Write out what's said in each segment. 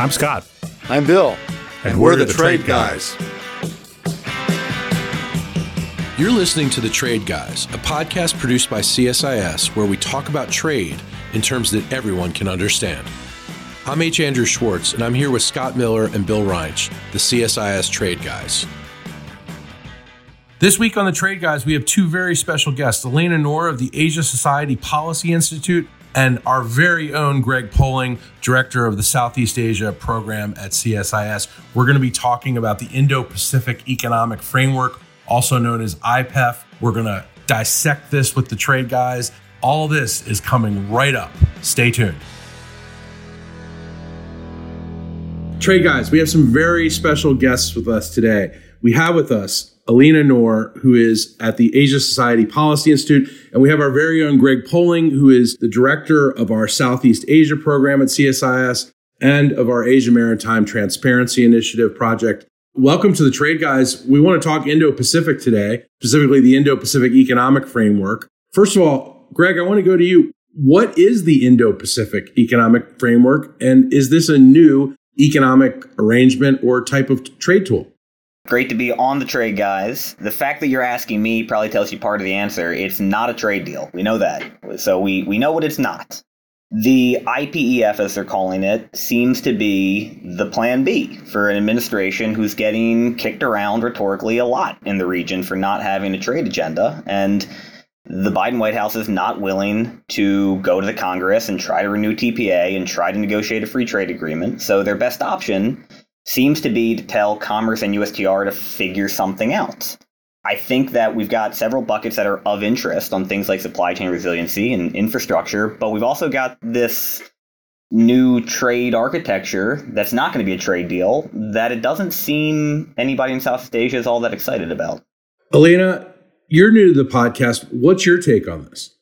I'm Scott. I'm Bill. And, and we're, we're, the, the Trade, trade guys. guys. You're listening to The Trade Guys, a podcast produced by CSIS where we talk about trade in terms that everyone can understand. I'm H. Andrew Schwartz, and I'm here with Scott Miller and Bill Reinsch, the CSIS Trade Guys. This week on The Trade Guys, we have two very special guests Elina Noor of the Asia Society Policy Institute and our very own Greg Poling, director of the Southeast Asia program at CSIS. We're going to be talking about the Indo Pacific Economic Framework, also known as IPEF. We're going to dissect this with the trade guys. All this is coming right up. Stay tuned. Trade guys, we have some very special guests with us today. We have with us Elina Noor, who is at the Asia Society Policy Institute. And we have our very own Greg Poling, who is the director of our Southeast Asia program at CSIS and of our Asia Maritime Transparency Initiative project. Welcome to the Trade Guys. We want to talk Indo Pacific today, specifically the Indo Pacific Economic Framework. First of all, Greg, I want to go to you. What is the Indo Pacific Economic Framework? And is this a new economic arrangement or type of trade tool? Great to be on the trade, guys. The fact that you're asking me probably tells you part of the answer. It's not a trade deal. We know that. So we, we know what it's not. The IPEF, as they're calling it, seems to be the plan B for an administration who's getting kicked around rhetorically a lot in the region for not having a trade agenda. And the Biden White House is not willing to go to the Congress and try to renew TPA and try to negotiate a free trade agreement. So their best option seems to be to tell Commerce and USTR to figure something out. I think that we've got several buckets that are of interest on things like supply chain resiliency and infrastructure, but we've also got this new trade architecture that's not going to be a trade deal that it doesn't seem anybody in Southeast Asia is all that excited about. Elina, you're new to the podcast. What's your take on this?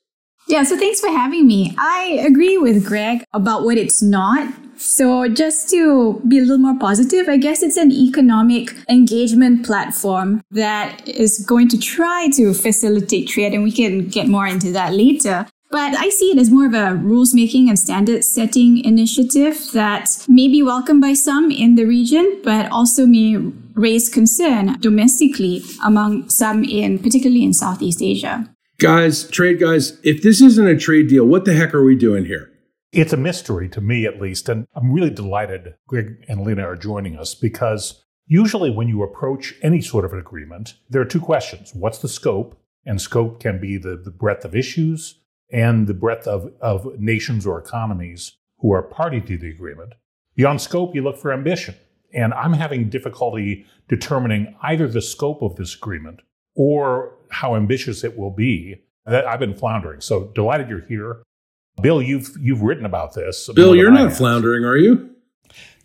Yeah, so thanks for having me. I agree with Greg about what it's not. So, just to be a little more positive, I guess it's an economic engagement platform that is going to try to facilitate trade, and we can get more into that later. But I see it as more of a rules making and standard setting initiative that may be welcomed by some in the region, but also may raise concern domestically among some in, particularly in Southeast Asia. Guys, trade guys, if this isn't a trade deal, what the heck are we doing here? It's a mystery to me, at least. And I'm really delighted Greg and Lena are joining us because usually when you approach any sort of an agreement, there are two questions. What's the scope? And scope can be the, the breadth of issues and the breadth of, of nations or economies who are party to the agreement. Beyond scope, you look for ambition. And I'm having difficulty determining either the scope of this agreement or how ambitious it will be. I've been floundering. So delighted you're here. Bill, you've you've written about this. Bill, you're not floundering, are you?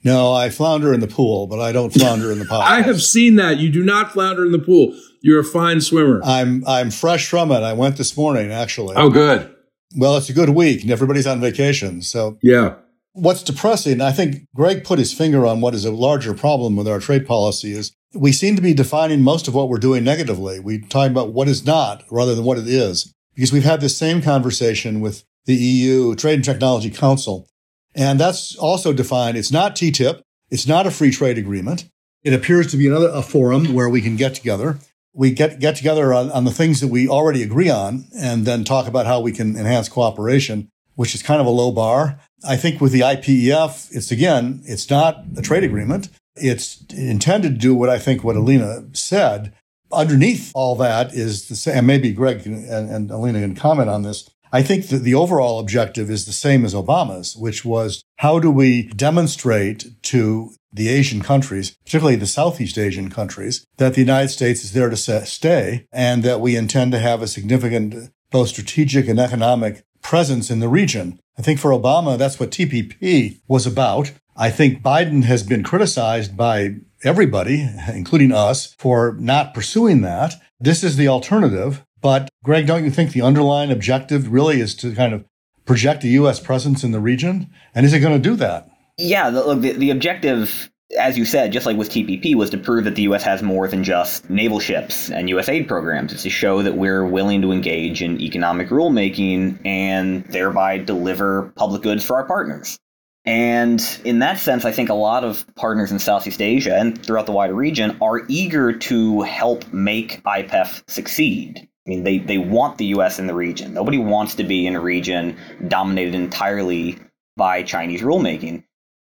No, I flounder in the pool, but I don't flounder in the pot. I have seen that. You do not flounder in the pool. You're a fine swimmer. I'm I'm fresh from it. I went this morning, actually. Oh, good. Well, it's a good week, and everybody's on vacation. So yeah. What's depressing, I think Greg put his finger on what is a larger problem with our trade policy is we seem to be defining most of what we're doing negatively. We talk about what is not rather than what it is. Because we've had this same conversation with the EU Trade and Technology Council. And that's also defined. It's not TTIP. It's not a free trade agreement. It appears to be another a forum where we can get together. We get, get together on, on the things that we already agree on and then talk about how we can enhance cooperation, which is kind of a low bar. I think with the IPEF, it's again, it's not a trade agreement. It's intended to do what I think what Elina said. Underneath all that is the same, and maybe Greg and, and Elina can comment on this. I think that the overall objective is the same as Obama's, which was how do we demonstrate to the Asian countries, particularly the Southeast Asian countries, that the United States is there to stay and that we intend to have a significant both strategic and economic presence in the region. I think for Obama, that's what TPP was about. I think Biden has been criticized by everybody, including us, for not pursuing that. This is the alternative. But Greg, don't you think the underlying objective really is to kind of project a U.S. presence in the region? And is it going to do that? Yeah, the, the, the objective, as you said, just like with TPP, was to prove that the U.S. has more than just naval ships and U.S. aid programs. It's to show that we're willing to engage in economic rulemaking and thereby deliver public goods for our partners. And in that sense, I think a lot of partners in Southeast Asia and throughout the wider region are eager to help make IPEF succeed. I mean, they, they want the US in the region. Nobody wants to be in a region dominated entirely by Chinese rulemaking.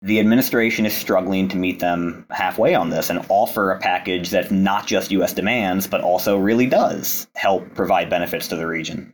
The administration is struggling to meet them halfway on this and offer a package that's not just US demands, but also really does help provide benefits to the region.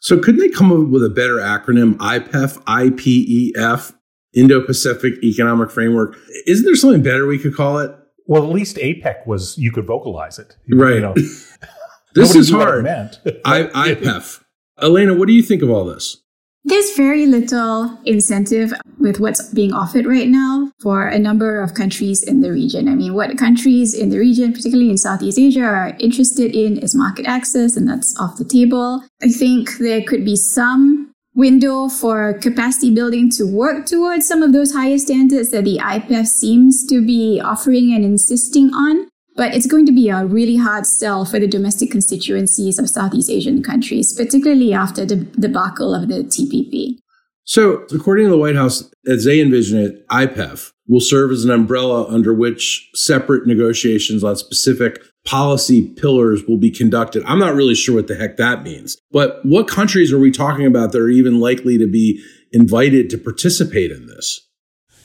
So, couldn't they come up with a better acronym? IPEF, IPEF, Indo Pacific Economic Framework. Isn't there something better we could call it? Well, at least APEC was, you could vocalize it. Right. You know, this is hard. I, IPEF. Elina, what do you think of all this? There's very little incentive with what's being offered right now for a number of countries in the region. I mean, what countries in the region, particularly in Southeast Asia, are interested in is market access, and that's off the table. I think there could be some window for capacity building to work towards some of those higher standards that the IPEF seems to be offering and insisting on. But it's going to be a really hard sell for the domestic constituencies of Southeast Asian countries, particularly after the debacle of the TPP. So, according to the White House, as they envision it, IPEF will serve as an umbrella under which separate negotiations on specific policy pillars will be conducted. I'm not really sure what the heck that means. But what countries are we talking about that are even likely to be invited to participate in this?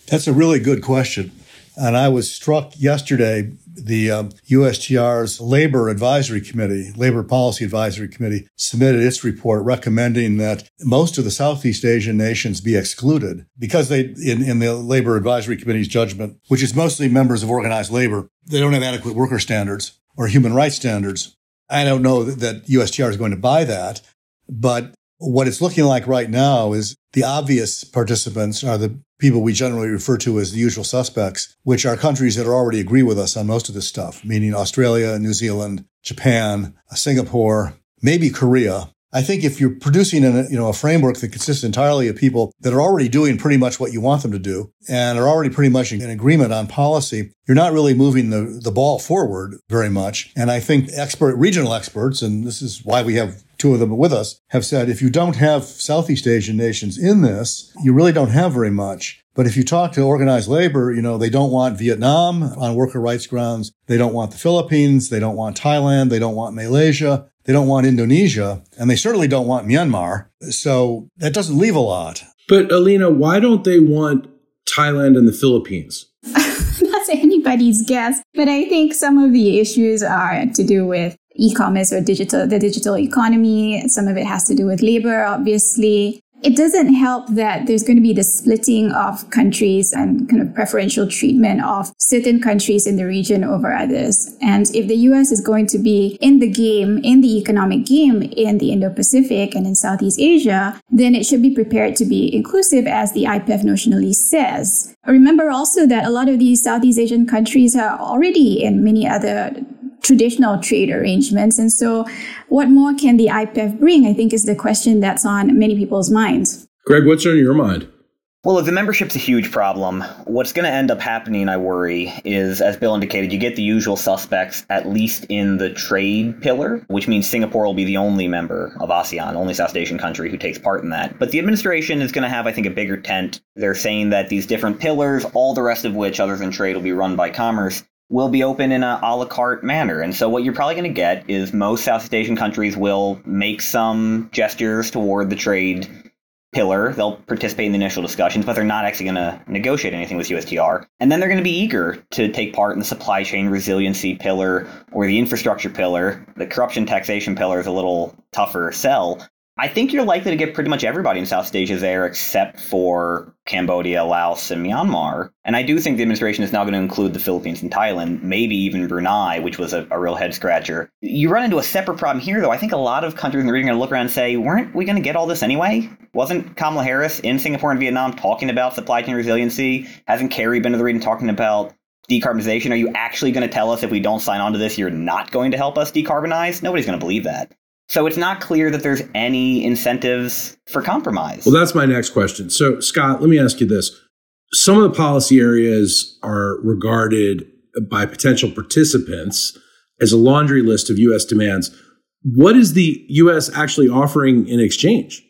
That's a really good question. And I was struck yesterday the um, USTR's Labor Advisory Committee, Labor Policy Advisory Committee, submitted its report recommending that most of the Southeast Asian nations be excluded because they, in, in the Labor Advisory Committee's judgment, which is mostly members of organized labor, they don't have adequate worker standards or human rights standards. I don't know that, that USTR is going to buy that, but what it's looking like right now is the obvious participants are the people we generally refer to as the usual suspects, which are countries that already agree with us on most of this stuff, meaning Australia, New Zealand, Japan, uh, Singapore, maybe Korea. I think if you're producing a, you know, a framework that consists entirely of people that are already doing pretty much what you want them to do and are already pretty much in agreement on policy, you're not really moving the, the ball forward very much. And I think expert, regional experts, and this is why we have two of them with us, have said if you don't have Southeast Asian nations in this, you really don't have very much. But if you talk to organized labor, you know, they don't want Vietnam on worker rights grounds. They don't want the Philippines. They don't want Thailand. They don't want Malaysia. They don't want Indonesia. And they certainly don't want Myanmar. So that doesn't leave a lot. But Elina, why don't they want Thailand and the Philippines? That's anybody's guess. But I think some of the issues are to do with e-commerce or digital, the digital economy. Some of it has to do with labor, obviously. It doesn't help that there's going to be the splitting of countries and kind of preferential treatment of certain countries in the region over others. And if the US is going to be in the game, in the economic game in the Indo-Pacific and in Southeast Asia, then it should be prepared to be inclusive as the IPEF notionally says. Remember also that a lot of these Southeast Asian countries are already in many other traditional trade arrangements. And so, what more can the IPEF bring? I think is the question that's on many people's minds. Greg, what's on your mind? Well, if the membership's a huge problem, what's going to end up happening, I worry, is as Bill indicated, you get the usual suspects, at least in the trade pillar, which means Singapore will be the only member of ASEAN, only South Asian country who takes part in that. But the administration is going to have, I think, a bigger tent. They're saying that these different pillars, all the rest of which, other than trade, will be run by commerce, will be open in a a la carte manner. And so what you're probably going to get is most Southeast Asian countries will make some gestures toward the trade pillar. They'll participate in the initial discussions, but they're not actually going to negotiate anything with USTR. And then they're going to be eager to take part in the supply chain resiliency pillar or the infrastructure pillar. The corruption taxation pillar is a little tougher sell. I think you're likely to get pretty much everybody in South Asia there except for Cambodia, Laos, and Myanmar. And I do think the administration is now going to include the Philippines and Thailand, maybe even Brunei, which was a, a real head scratcher. You run into a separate problem here, though. I think a lot of countries in the region are going to look around and say, weren't we going to get all this anyway? Wasn't Kamala Harris in Singapore and Vietnam talking about supply chain resiliency? Hasn't Kerry been to the region talking about decarbonization? Are you actually going to tell us if we don't sign on to this, you're not going to help us decarbonize? Nobody's going to believe that. So it's not clear that there's any incentives for compromise. Well, that's my next question. So, Scott, let me ask you this. Some of the policy areas are regarded by potential participants as a laundry list of U.S. demands. What is the U.S. actually offering in exchange?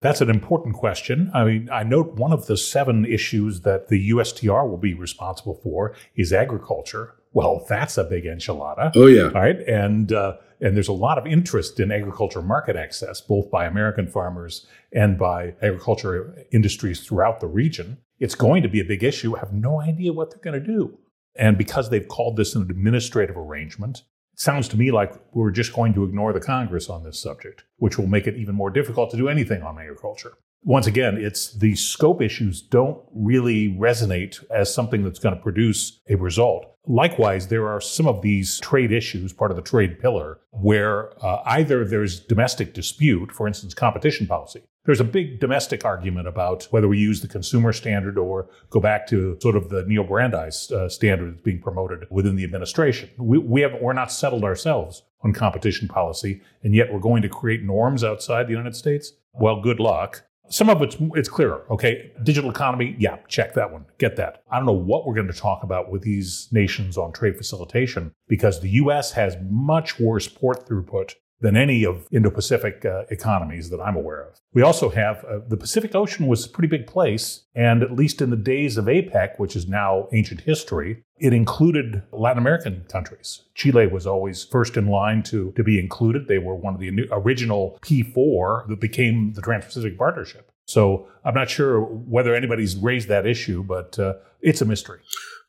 That's an important question. I mean, I note one of the seven issues that the USTR will be responsible for is agriculture. Well, that's a big enchilada. Oh yeah. All right. And, uh, and there's a lot of interest in agriculture market access, both by American farmers and by agriculture industries throughout the region. It's going to be a big issue. I have no idea what they're going to do. And because they've called this an administrative arrangement, it sounds to me like we're just going to ignore the Congress on this subject, which will make it even more difficult to do anything on agriculture. Once again, it's the scope issues don't really resonate as something that's going to produce a result. Likewise, there are some of these trade issues, part of the trade pillar, where uh, either there's domestic dispute, for instance, competition policy. There's a big domestic argument about whether we use the consumer standard or go back to sort of the Neo Brandeis uh, standard that's being promoted within the administration. We, we have, we're not settled ourselves on competition policy, and yet we're going to create norms outside the United States. Well, good luck. Some of it's it's clearer. Okay, digital economy, yeah, check that one, get that. I don't know what we're going to talk about with these nations on trade facilitation because the U.S. has much worse port throughput than any of Indo-Pacific uh, economies that I'm aware of. We also have uh, the Pacific Ocean was a pretty big place, and at least in the days of APEC, which is now ancient history, it included Latin American countries. Chile was always first in line to, to be included. They were one of the original P4 that became the Trans-Pacific Partnership. So I'm not sure whether anybody's raised that issue, but uh, it's a mystery.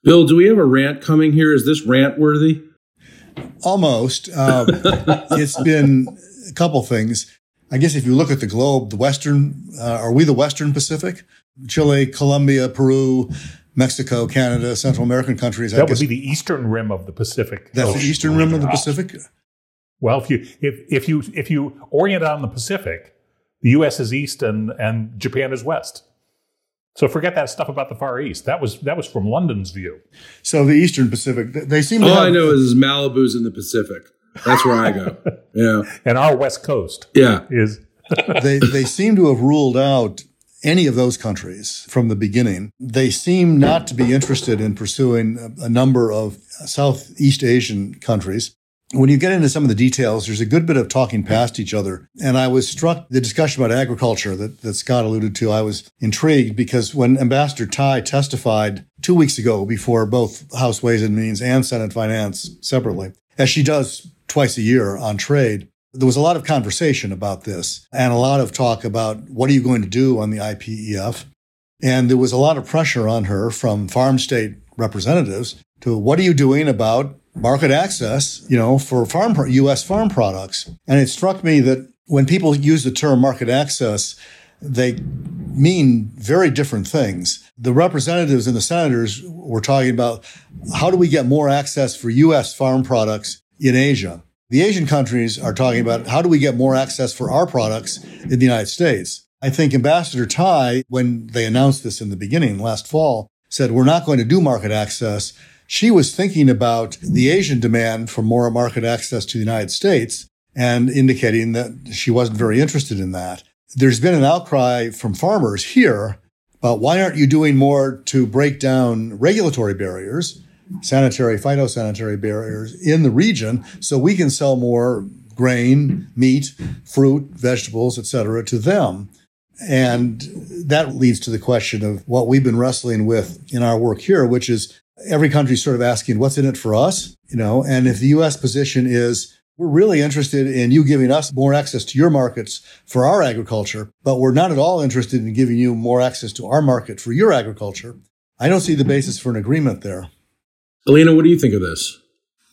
Bill, do we have a rant coming here? Is this rant worthy? Almost. Uh, it's been a couple things. I guess if you look at the globe, the Western, uh, are we the Western Pacific? Chile, Colombia, Peru, Mexico, Canada, Central American countries. That I would be the eastern rim of the Pacific. That's Ocean. the eastern rim of the Pacific. Well, if you if if you if you orient on the Pacific, the U.S. is east and and Japan is west. So forget that stuff about the Far East. That was that was from London's view. So the Eastern Pacific, they seem. All have, I know is Malibu's in the Pacific. That's where I go. Yeah, and our West Coast. Yeah, is. they they seem to have ruled out any of those countries from the beginning. They seem not to be interested in pursuing a, a number of Southeast Asian countries when you get into some of the details, there's a good bit of talking past each other. And I was struck the discussion about agriculture that, that Scott alluded to. I was intrigued because when Ambassador Tai testified two weeks ago before both House Ways and Means and Senate Finance separately, as she does twice a year on trade, there was a lot of conversation about this and a lot of talk about what are you going to do on the IPEF? And there was a lot of pressure on her from farm state representatives to what are you doing about market access, you know, for farm U.S. farm products. And it struck me that when people use the term market access, they mean very different things. The representatives and the senators were talking about how do we get more access for U.S. farm products in Asia. The Asian countries are talking about how do we get more access for our products in the United States. I think Ambassador Tai, when they announced this in the beginning last fall, said we're not going to do market access she was thinking about the Asian demand for more market access to the United States and indicating that she wasn't very interested in that. There's been an outcry from farmers here about why aren't you doing more to break down regulatory barriers, sanitary, phytosanitary barriers in the region so we can sell more grain, meat, fruit, vegetables, etc. to them. And that leads to the question of what we've been wrestling with in our work here, which is every country's sort of asking, what's in it for us? You know, and if the U.S. position is, we're really interested in you giving us more access to your markets for our agriculture, but we're not at all interested in giving you more access to our market for your agriculture. I don't see the basis for an agreement there. Elina, what do you think of this?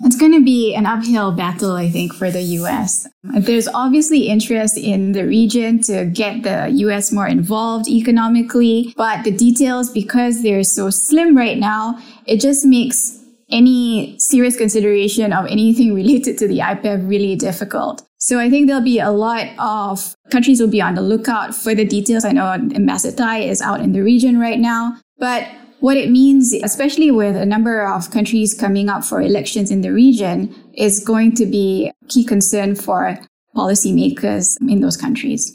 It's going to be an uphill battle, I think, for the US. There's obviously interest in the region to get the US more involved economically, but the details, because they're so slim right now, it just makes any serious consideration of anything related to the IPEF really difficult. So I think there'll be a lot of countries will be on the lookout for the details. I know Ambassador Tai is out in the region right now, but what it means, especially with a number of countries coming up for elections in the region, is going to be a key concern for policymakers in those countries.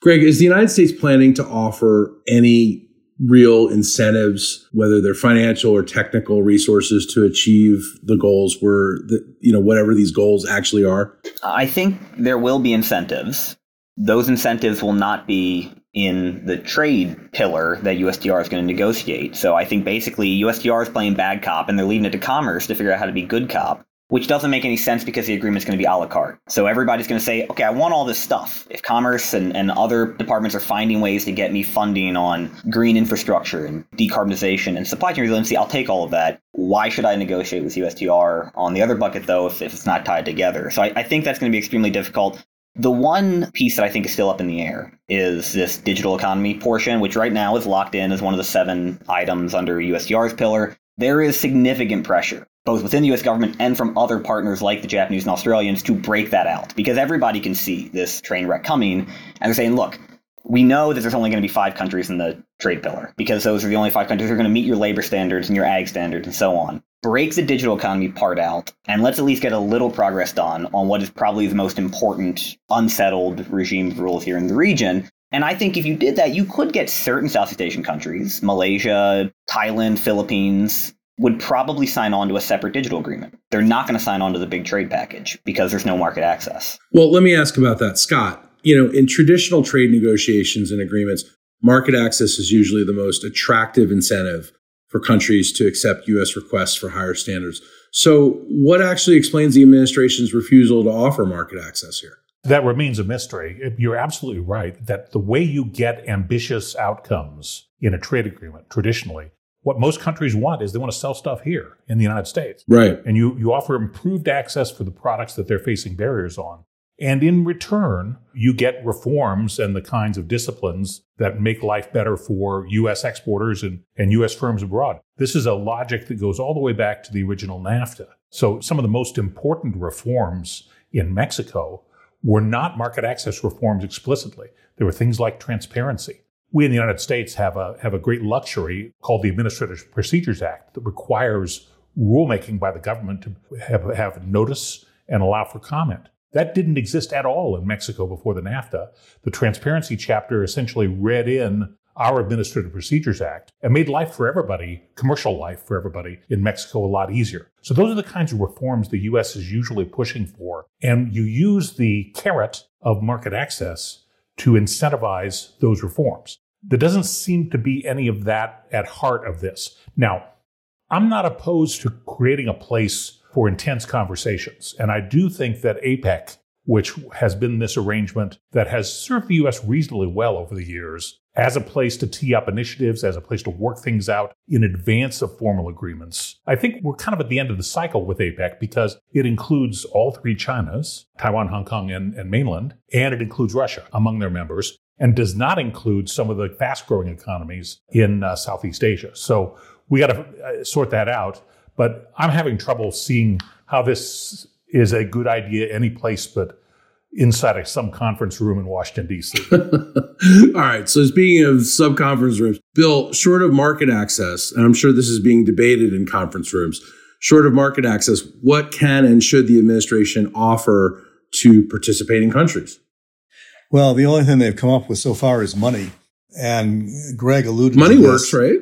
Greg, is the United States planning to offer any real incentives, whether they're financial or technical resources to achieve the goals where the, you know, whatever these goals actually are? I think there will be incentives. those incentives will not be in the trade pillar that USTR is going to negotiate. So I think basically USTR is playing bad cop and they're leaving it to commerce to figure out how to be good cop, which doesn't make any sense because the agreement is going to be a la carte. So everybody's going to say, okay, I want all this stuff. If commerce and, and other departments are finding ways to get me funding on green infrastructure and decarbonization and supply chain resiliency, I'll take all of that. Why should I negotiate with USTR on the other bucket, though, if, if it's not tied together? So I, I think that's going to be extremely difficult. The one piece that I think is still up in the air is this digital economy portion, which right now is locked in as one of the seven items under USTR's pillar. There is significant pressure, both within the US government and from other partners like the Japanese and Australians, to break that out because everybody can see this train wreck coming. And they're saying, look, we know that there's only going to be five countries in the trade pillar because those are the only five countries who are going to meet your labor standards and your ag standards and so on break the digital economy part out and let's at least get a little progress done on what is probably the most important unsettled regime rules here in the region. And I think if you did that, you could get certain Southeast Asian countries, Malaysia, Thailand, Philippines, would probably sign on to a separate digital agreement. They're not going to sign on to the big trade package because there's no market access. Well, let me ask about that, Scott. You know, in traditional trade negotiations and agreements, market access is usually the most attractive incentive for countries to accept U.S. requests for higher standards. So, what actually explains the administration's refusal to offer market access here? That remains a mystery. You're absolutely right that the way you get ambitious outcomes in a trade agreement traditionally, what most countries want is they want to sell stuff here in the United States. Right. And you, you offer improved access for the products that they're facing barriers on. And in return, you get reforms and the kinds of disciplines that make life better for U.S. exporters and, and U.S. firms abroad. This is a logic that goes all the way back to the original NAFTA. So some of the most important reforms in Mexico were not market access reforms explicitly. There were things like transparency. We in the United States have a, have a great luxury called the Administrative Procedures Act that requires rulemaking by the government to have, have notice and allow for comment. That didn't exist at all in Mexico before the NAFTA. The transparency chapter essentially read in our Administrative Procedures Act and made life for everybody, commercial life for everybody in Mexico a lot easier. So those are the kinds of reforms the US is usually pushing for. And you use the carrot of market access to incentivize those reforms. There doesn't seem to be any of that at heart of this. Now, I'm not opposed to creating a place for intense conversations. And I do think that APEC, which has been this arrangement that has served the U.S. reasonably well over the years, as a place to tee up initiatives, as a place to work things out in advance of formal agreements. I think we're kind of at the end of the cycle with APEC because it includes all three Chinas, Taiwan, Hong Kong, and, and mainland, and it includes Russia among their members and does not include some of the fast growing economies in uh, Southeast Asia. So we got to uh, sort that out. But I'm having trouble seeing how this is a good idea any place but inside of some conference room in Washington, D.C. All right. So, speaking of sub conference rooms, Bill, short of market access, and I'm sure this is being debated in conference rooms, short of market access, what can and should the administration offer to participating countries? Well, the only thing they've come up with so far is money. And Greg alluded money to Money works, right?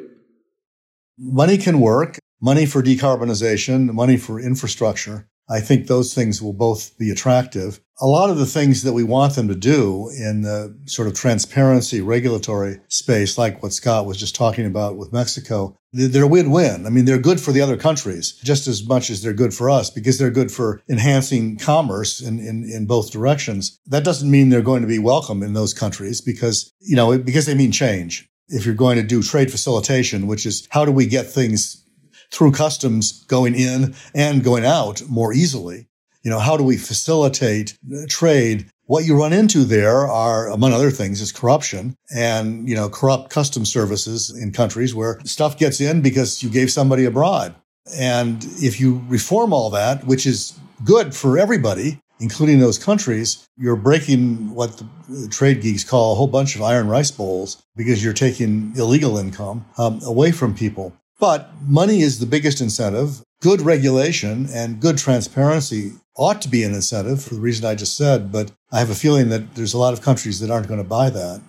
Money can work money for decarbonization, money for infrastructure. I think those things will both be attractive. A lot of the things that we want them to do in the sort of transparency regulatory space, like what Scott was just talking about with Mexico, they're win-win. I mean, they're good for the other countries just as much as they're good for us because they're good for enhancing commerce in, in, in both directions. That doesn't mean they're going to be welcome in those countries because, you know, because they mean change. If you're going to do trade facilitation, which is how do we get things through customs going in and going out more easily. You know, how do we facilitate trade? What you run into there are, among other things, is corruption and, you know, corrupt custom services in countries where stuff gets in because you gave somebody a bribe. And if you reform all that, which is good for everybody, including those countries, you're breaking what the trade geeks call a whole bunch of iron rice bowls because you're taking illegal income um, away from people. But money is the biggest incentive. Good regulation and good transparency ought to be an incentive for the reason I just said. But I have a feeling that there's a lot of countries that aren't going to buy that.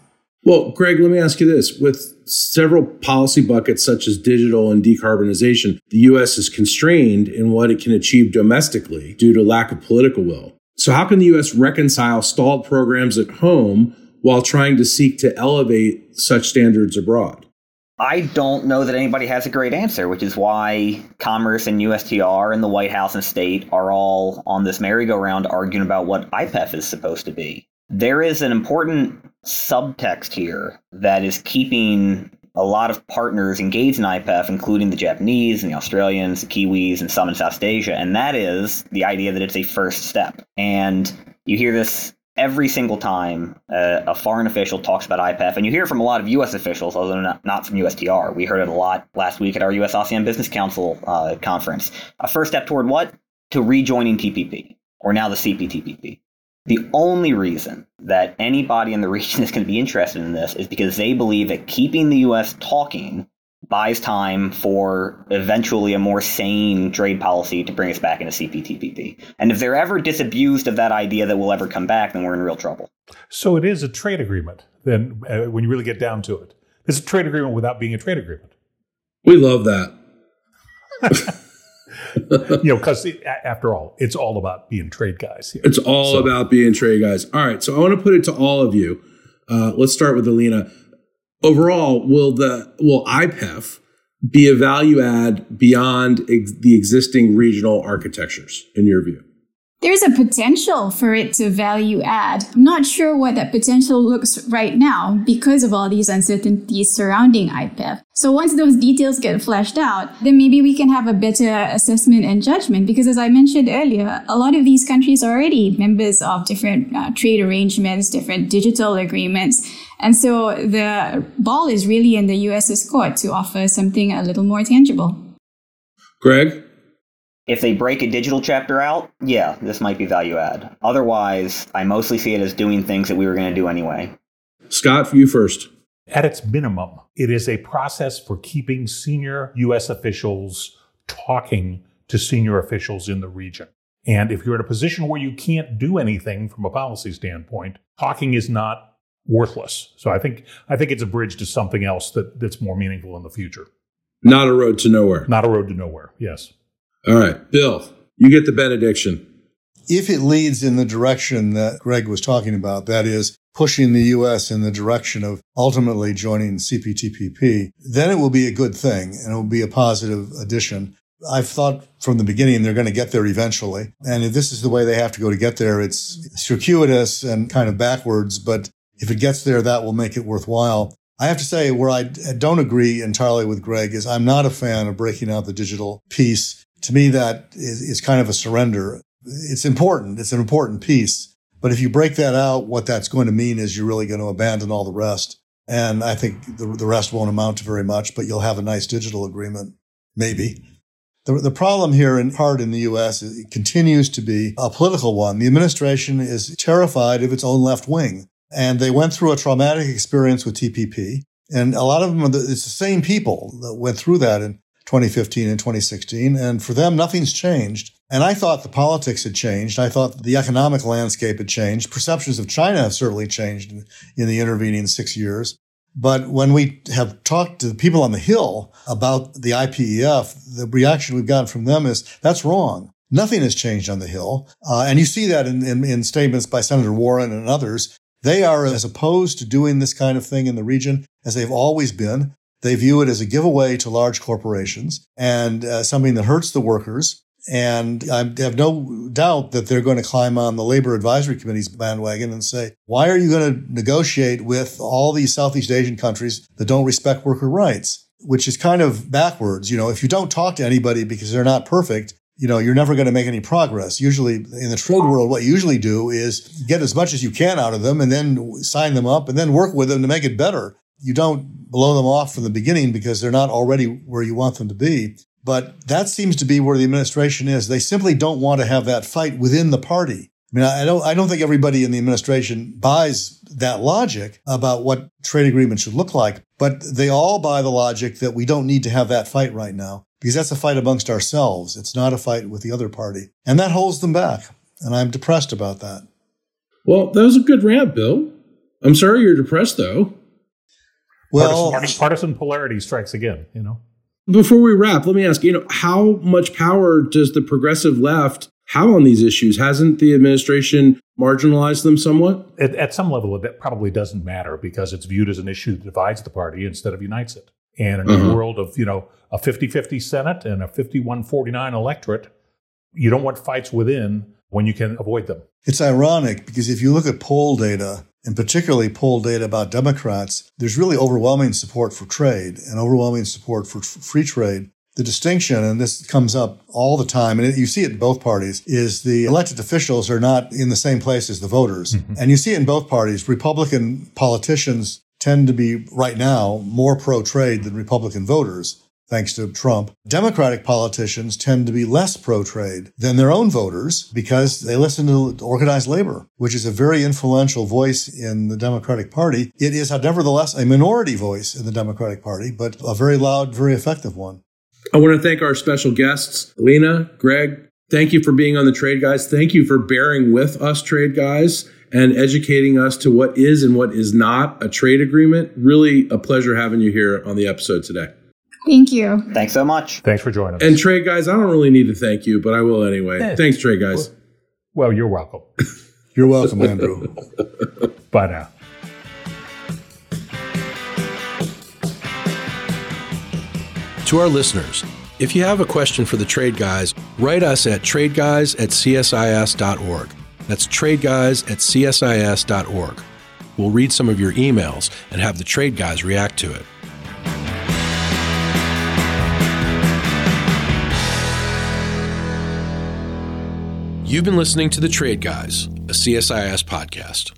Well, Greg, let me ask you this. With several policy buckets such as digital and decarbonization, the U.S. is constrained in what it can achieve domestically due to lack of political will. So, how can the U.S. reconcile stalled programs at home while trying to seek to elevate such standards abroad? I don't know that anybody has a great answer, which is why Commerce and USTR and the White House and state are all on this merry-go-round arguing about what IPEF is supposed to be. There is an important subtext here that is keeping a lot of partners engaged in IPEF, including the Japanese and the Australians, the Kiwis, and some in South Asia, and that is the idea that it's a first step. And you hear this every single time uh, a foreign official talks about IPEF, and you hear from a lot of U.S. officials, although not, not from USTR. We heard it a lot last week at our U.S. ASEAN Business Council uh, conference. A first step toward what? To rejoining TPP, or now the CPTPP. The only reason that anybody in the region is going to be interested in this is because they believe that keeping the U.S. talking buys time for eventually a more sane trade policy to bring us back into CPTPP. And if they're ever disabused of that idea that we'll ever come back, then we're in real trouble. So it is a trade agreement. Then, uh, when you really get down to it, it's a trade agreement without being a trade agreement. We love that. you know, because after all, it's all about being trade guys. Here. It's all so. about being trade guys. All right, so I want to put it to all of you. Uh, let's start with Elina overall, will the will IPEF be a value add beyond ex- the existing regional architectures, in your view? There's a potential for it to value add. I'm not sure what that potential looks right now because of all these uncertainties surrounding IPEF. So once those details get fleshed out, then maybe we can have a better assessment and judgment. Because as I mentioned earlier, a lot of these countries are already members of different uh, trade arrangements, different digital agreements. And so the ball is really in the US's court to offer something a little more tangible. Greg? If they break a digital chapter out, yeah, this might be value add. Otherwise, I mostly see it as doing things that we were going to do anyway. Scott, for you first. At its minimum, it is a process for keeping senior U.S. officials talking to senior officials in the region. And if you're in a position where you can't do anything from a policy standpoint, talking is not worthless. So I think I think it's a bridge to something else that, that's more meaningful in the future. Not a road to nowhere. Not a road to nowhere. Yes. All right, Bill, you get the benediction. If it leads in the direction that Greg was talking about, that is pushing the U.S. in the direction of ultimately joining CPTPP, then it will be a good thing and it will be a positive addition. I've thought from the beginning they're going to get there eventually. And if this is the way they have to go to get there, it's circuitous and kind of backwards, but if it gets there, that will make it worthwhile. I have to say where I don't agree entirely with Greg is I'm not a fan of breaking out the digital piece to me, that is, is kind of a surrender. It's important. It's an important piece. But if you break that out, what that's going to mean is you're really going to abandon all the rest. And I think the, the rest won't amount to very much, but you'll have a nice digital agreement, maybe. The, the problem here in part in the U.S. continues to be a political one. The administration is terrified of its own left wing. And they went through a traumatic experience with TPP. And a lot of them, the, it's the same people that went through that. in 2015 and 2016. And for them, nothing's changed. And I thought the politics had changed. I thought the economic landscape had changed. Perceptions of China have certainly changed in, in the intervening six years. But when we have talked to the people on the Hill about the IPEF, the reaction we've gotten from them is that's wrong. Nothing has changed on the Hill. Uh, and you see that in, in, in statements by Senator Warren and others. They are as opposed to doing this kind of thing in the region as they've always been. They view it as a giveaway to large corporations and uh, something that hurts the workers. And I have no doubt that they're going to climb on the labor advisory committee's bandwagon and say, why are you going to negotiate with all these Southeast Asian countries that don't respect worker rights? Which is kind of backwards. You know, if you don't talk to anybody because they're not perfect, you know, you're never going to make any progress. Usually in the trade world, what you usually do is get as much as you can out of them and then sign them up and then work with them to make it better you don't blow them off from the beginning because they're not already where you want them to be. But that seems to be where the administration is. They simply don't want to have that fight within the party. I mean, I don't, I don't think everybody in the administration buys that logic about what trade agreements should look like, but they all buy the logic that we don't need to have that fight right now because that's a fight amongst ourselves. It's not a fight with the other party. And that holds them back. And I'm depressed about that. Well, that was a good rant, Bill. I'm sorry you're depressed, though. Well, partisan, partisan polarity strikes again, you know. Before we wrap, let me ask, you know, how much power does the progressive left have on these issues? Hasn't the administration marginalized them somewhat? At, at some level, it probably doesn't matter because it's viewed as an issue that divides the party instead of unites it. And in Mhm. a world of, you know, a 50-50 Senate and a 51-49 electorate, you don't want fights within when you can avoid them. It's ironic because if you look at poll data, and particularly poll data about Democrats, there's really overwhelming support for trade and overwhelming support for f- free trade. The distinction, and this comes up all the time, and you see it in both parties, is the elected officials are not in the same place as the voters. And you see it in both parties. Republican politicians tend to be, right now, more pro trade than Republican voters thanks to Trump. Democratic politicians tend to be less pro trade than their own voters because they listen to organized labor, which is a very influential voice in the Democratic Party. It is, nevertheless, a minority voice in the Democratic Party, but a very loud, very effective one. I want to thank our special guests, Lena, Greg. Thank you for being on the Trade Guys. Thank you for bearing with us, Trade Guys, and educating us to what is and what is not a trade agreement. Really a pleasure having you here on the episode today. Thank you. Thanks so much. Thanks for joining us. And Trade Guys, I don't really need to thank you, but I will anyway. Eh. Thanks, Trade Guys. well, you're welcome. You're welcome, Andrew. Bye now. To our listeners, if you have a question for the Trade Guys, write us at tradeguys at csis.org. That's tradeguys at csis.org. We'll read some of your emails and have the Trade Guys react to it. You've been listening to The Trade Guys, a CSIS podcast.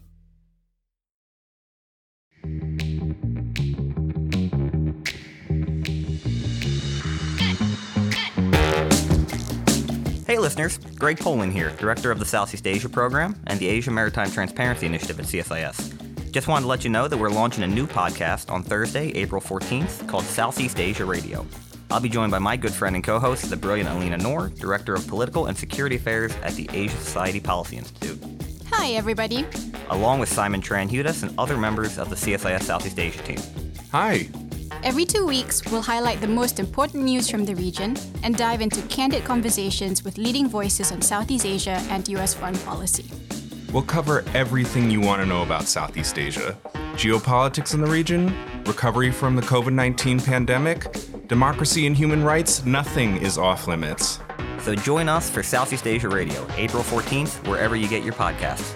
Hey listeners, Greg Poling here, Director of the Southeast Asia Program and the Asia Maritime Transparency Initiative at CSIS. Just wanted to let you know that we're launching a new podcast on Thursday, April 14th, called Southeast Asia Radio. I'll be joined by my good friend and co-host, the brilliant Elina Noor, Director of Political and Security Affairs at the Asia Society Policy Institute, Hi, everybody. along with Simon Tran Hudes and other members of the CSIS Southeast Asia team. Hi, Every two weeks, we'll highlight the most important news from the region and dive into candid conversations with leading voices on Southeast Asia and U.S. foreign policy. we'll cover everything you want to know about Southeast Asia geopolitics in the region, recovery from the COVID 19 pandemic, democracy and human rights. Nothing is off limits. So join us for Southeast Asia Radio, April 14th, wherever you get your podcasts.